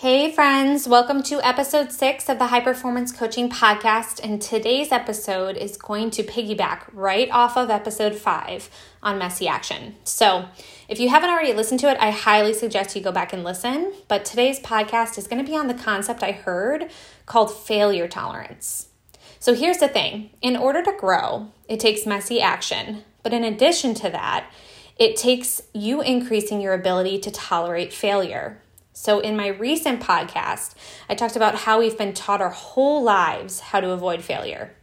Hey, friends, welcome to episode six of the High Performance Coaching Podcast. And today's episode is going to piggyback right off of episode five on messy action. So, if you haven't already listened to it, I highly suggest you go back and listen. But today's podcast is going to be on the concept I heard called failure tolerance. So, here's the thing in order to grow, it takes messy action. But in addition to that, it takes you increasing your ability to tolerate failure. So, in my recent podcast, I talked about how we've been taught our whole lives how to avoid failure.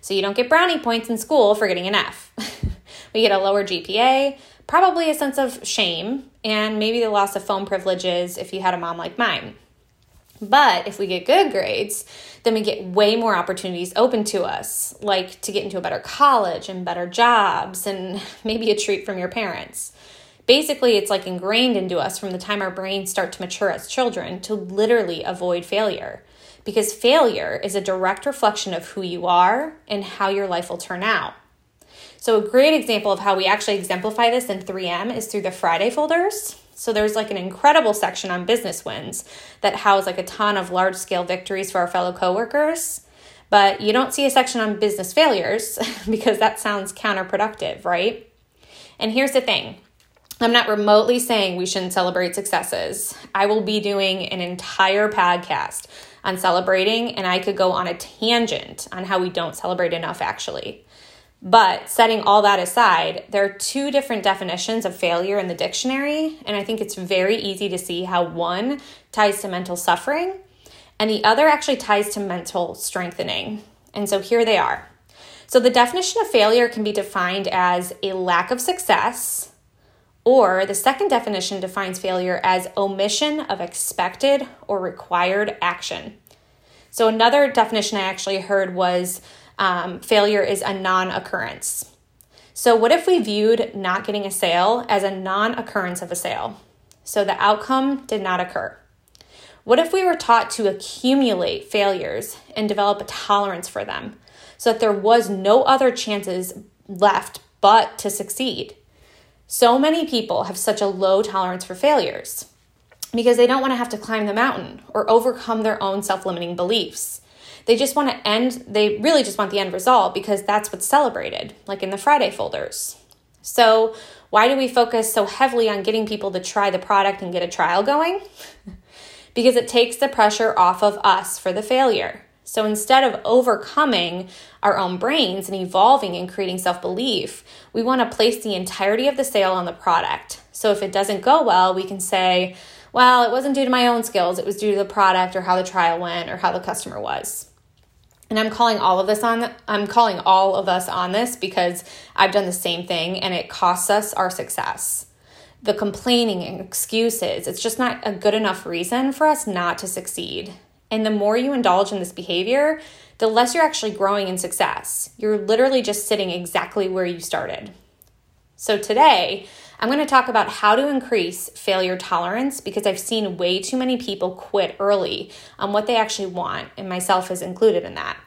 So, you don't get brownie points in school for getting an F. we get a lower GPA, probably a sense of shame, and maybe the loss of phone privileges if you had a mom like mine. But if we get good grades, then we get way more opportunities open to us, like to get into a better college and better jobs, and maybe a treat from your parents basically it's like ingrained into us from the time our brains start to mature as children to literally avoid failure because failure is a direct reflection of who you are and how your life will turn out. So, a great example of how we actually exemplify this in 3M is through the Friday folders. So, there's like an incredible section on business wins that house like a ton of large scale victories for our fellow coworkers. But you don't see a section on business failures because that sounds counterproductive, right? And here's the thing I'm not remotely saying we shouldn't celebrate successes. I will be doing an entire podcast on celebrating, and I could go on a tangent on how we don't celebrate enough, actually. But setting all that aside, there are two different definitions of failure in the dictionary, and I think it's very easy to see how one ties to mental suffering and the other actually ties to mental strengthening. And so here they are. So the definition of failure can be defined as a lack of success or the second definition defines failure as omission of expected or required action. So another definition I actually heard was um, failure is a non occurrence. So, what if we viewed not getting a sale as a non occurrence of a sale? So, the outcome did not occur. What if we were taught to accumulate failures and develop a tolerance for them so that there was no other chances left but to succeed? So many people have such a low tolerance for failures because they don't want to have to climb the mountain or overcome their own self limiting beliefs. They just want to end, they really just want the end result because that's what's celebrated, like in the Friday folders. So, why do we focus so heavily on getting people to try the product and get a trial going? because it takes the pressure off of us for the failure. So instead of overcoming our own brains and evolving and creating self belief, we want to place the entirety of the sale on the product. So if it doesn't go well, we can say, well, it wasn't due to my own skills, it was due to the product or how the trial went or how the customer was. And I'm calling all of this on I'm calling all of us on this because I've done the same thing and it costs us our success. The complaining and excuses, it's just not a good enough reason for us not to succeed. And the more you indulge in this behavior, the less you're actually growing in success. You're literally just sitting exactly where you started. So, today, I'm going to talk about how to increase failure tolerance because I've seen way too many people quit early on what they actually want, and myself is included in that.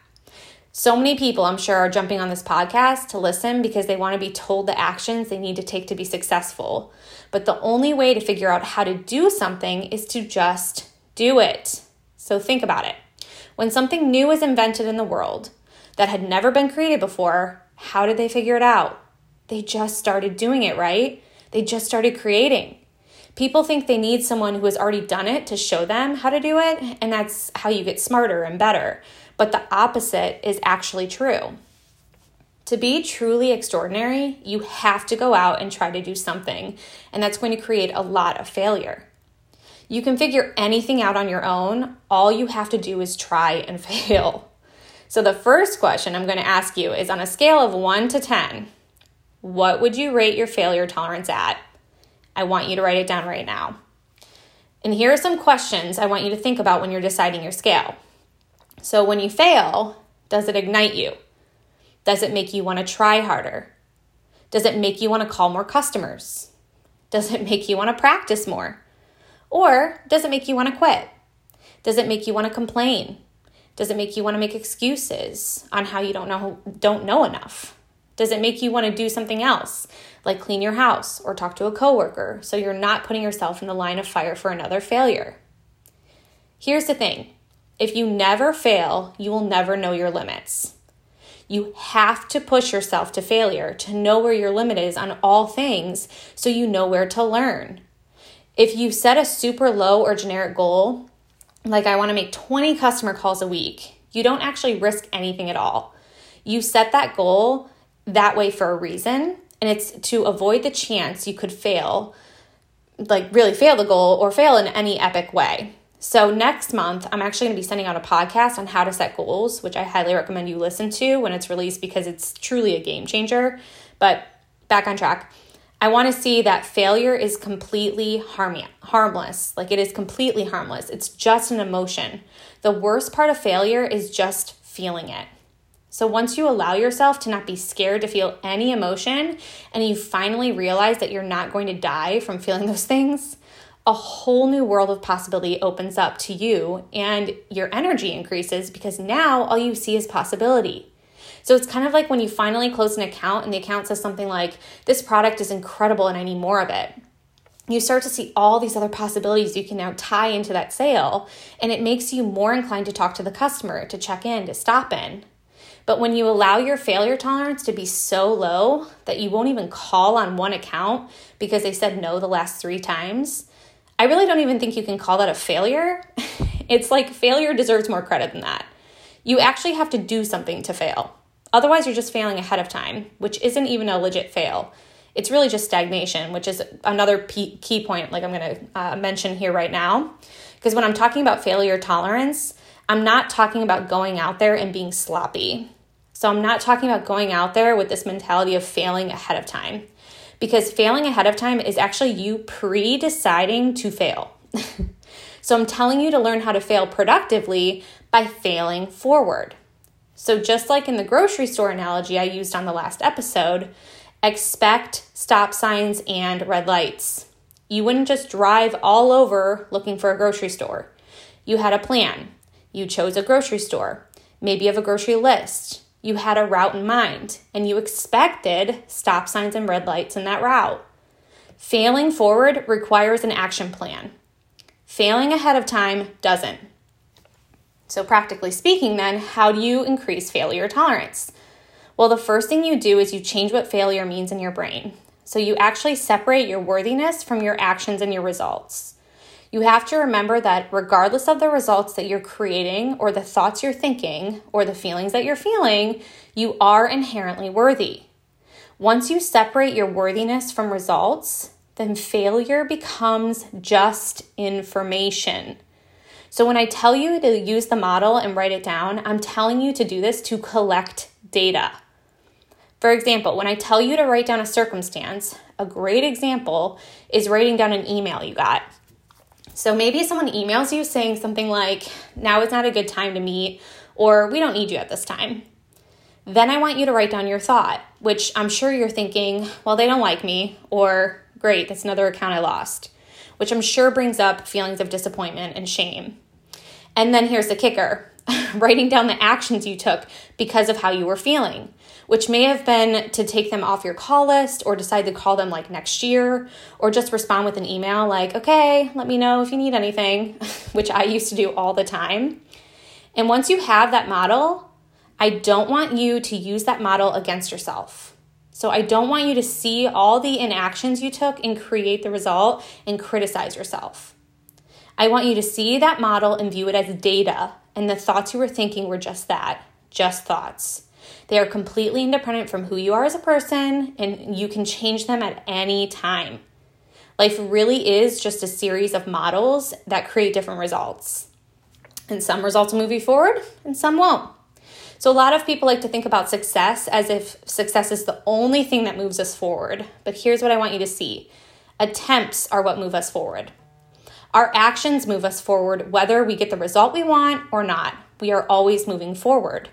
So many people, I'm sure, are jumping on this podcast to listen because they want to be told the actions they need to take to be successful. But the only way to figure out how to do something is to just do it. So think about it. When something new is invented in the world that had never been created before, how did they figure it out? They just started doing it, right? They just started creating. People think they need someone who has already done it to show them how to do it, and that's how you get smarter and better. But the opposite is actually true. To be truly extraordinary, you have to go out and try to do something, and that's going to create a lot of failure. You can figure anything out on your own. All you have to do is try and fail. So, the first question I'm going to ask you is on a scale of 1 to 10, what would you rate your failure tolerance at? I want you to write it down right now. And here are some questions I want you to think about when you're deciding your scale. So, when you fail, does it ignite you? Does it make you want to try harder? Does it make you want to call more customers? Does it make you want to practice more? Or does it make you want to quit? Does it make you want to complain? Does it make you want to make excuses on how you don't know don't know enough? Does it make you want to do something else, like clean your house or talk to a coworker, so you're not putting yourself in the line of fire for another failure? Here's the thing if you never fail, you will never know your limits. You have to push yourself to failure to know where your limit is on all things so you know where to learn. If you set a super low or generic goal, like I want to make 20 customer calls a week, you don't actually risk anything at all. You set that goal that way for a reason, and it's to avoid the chance you could fail, like really fail the goal or fail in any epic way. So, next month, I'm actually going to be sending out a podcast on how to set goals, which I highly recommend you listen to when it's released because it's truly a game changer. But back on track, I want to see that failure is completely harm- harmless. Like it is completely harmless. It's just an emotion. The worst part of failure is just feeling it. So once you allow yourself to not be scared to feel any emotion and you finally realize that you're not going to die from feeling those things, a whole new world of possibility opens up to you and your energy increases because now all you see is possibility. So it's kind of like when you finally close an account and the account says something like, This product is incredible and I need more of it. You start to see all these other possibilities you can now tie into that sale, and it makes you more inclined to talk to the customer, to check in, to stop in. But when you allow your failure tolerance to be so low that you won't even call on one account because they said no the last three times, I really don't even think you can call that a failure. it's like failure deserves more credit than that. You actually have to do something to fail. Otherwise, you're just failing ahead of time, which isn't even a legit fail. It's really just stagnation, which is another key point, like I'm going to uh, mention here right now. Because when I'm talking about failure tolerance, I'm not talking about going out there and being sloppy. So I'm not talking about going out there with this mentality of failing ahead of time. Because failing ahead of time is actually you pre deciding to fail. so I'm telling you to learn how to fail productively by failing forward. So, just like in the grocery store analogy I used on the last episode, expect stop signs and red lights. You wouldn't just drive all over looking for a grocery store. You had a plan. You chose a grocery store. Maybe you have a grocery list. You had a route in mind, and you expected stop signs and red lights in that route. Failing forward requires an action plan. Failing ahead of time doesn't. So, practically speaking, then, how do you increase failure tolerance? Well, the first thing you do is you change what failure means in your brain. So, you actually separate your worthiness from your actions and your results you have to remember that regardless of the results that you're creating, or the thoughts you're thinking, or the feelings that you're feeling, you are inherently worthy. Once you separate your worthiness from results, then failure becomes just information. So, when I tell you to use the model and write it down, I'm telling you to do this to collect data. For example, when I tell you to write down a circumstance, a great example is writing down an email you got. So maybe someone emails you saying something like, now is not a good time to meet, or we don't need you at this time. Then I want you to write down your thought, which I'm sure you're thinking, well, they don't like me, or great, that's another account I lost, which I'm sure brings up feelings of disappointment and shame. And then here's the kicker writing down the actions you took because of how you were feeling which may have been to take them off your call list or decide to call them like next year or just respond with an email like, okay, let me know if you need anything, which I used to do all the time. And once you have that model, I don't want you to use that model against yourself. So I don't want you to see all the inactions you took and create the result and criticize yourself. I want you to see that model and view it as data, and the thoughts you were thinking were just that, just thoughts. They are completely independent from who you are as a person, and you can change them at any time. Life really is just a series of models that create different results. And some results will move you forward, and some won't. So, a lot of people like to think about success as if success is the only thing that moves us forward. But here's what I want you to see attempts are what move us forward. Our actions move us forward whether we get the result we want or not. We are always moving forward.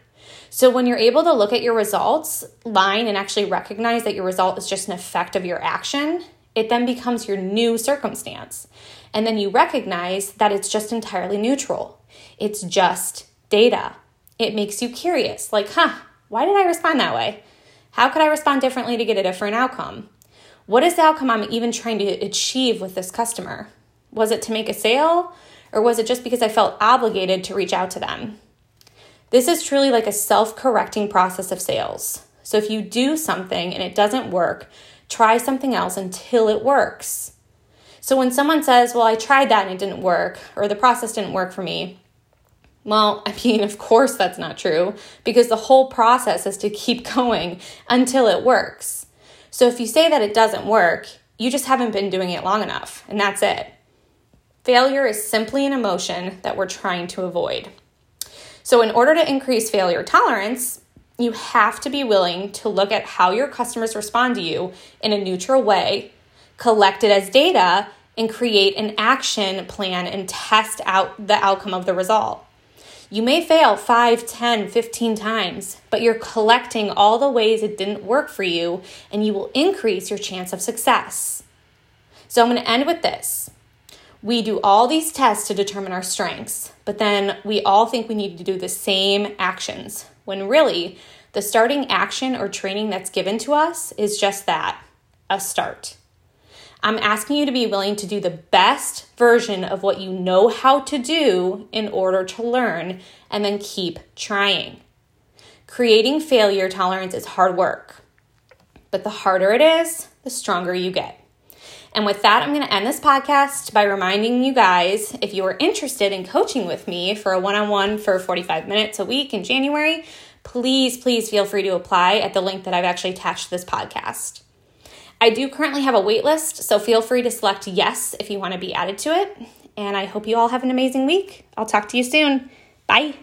So when you're able to look at your results line and actually recognize that your result is just an effect of your action, it then becomes your new circumstance. And then you recognize that it's just entirely neutral. It's just data. It makes you curious, like, huh, why did I respond that way? How could I respond differently to get a different outcome? What is the outcome I'm even trying to achieve with this customer? Was it to make a sale? Or was it just because I felt obligated to reach out to them? This is truly like a self correcting process of sales. So if you do something and it doesn't work, try something else until it works. So when someone says, Well, I tried that and it didn't work, or the process didn't work for me, well, I mean, of course that's not true because the whole process is to keep going until it works. So if you say that it doesn't work, you just haven't been doing it long enough, and that's it. Failure is simply an emotion that we're trying to avoid. So, in order to increase failure tolerance, you have to be willing to look at how your customers respond to you in a neutral way, collect it as data, and create an action plan and test out the outcome of the result. You may fail 5, 10, 15 times, but you're collecting all the ways it didn't work for you, and you will increase your chance of success. So, I'm going to end with this. We do all these tests to determine our strengths, but then we all think we need to do the same actions, when really, the starting action or training that's given to us is just that a start. I'm asking you to be willing to do the best version of what you know how to do in order to learn and then keep trying. Creating failure tolerance is hard work, but the harder it is, the stronger you get. And with that, I'm going to end this podcast by reminding you guys if you are interested in coaching with me for a one on one for 45 minutes a week in January, please, please feel free to apply at the link that I've actually attached to this podcast. I do currently have a wait list, so feel free to select yes if you want to be added to it. And I hope you all have an amazing week. I'll talk to you soon. Bye.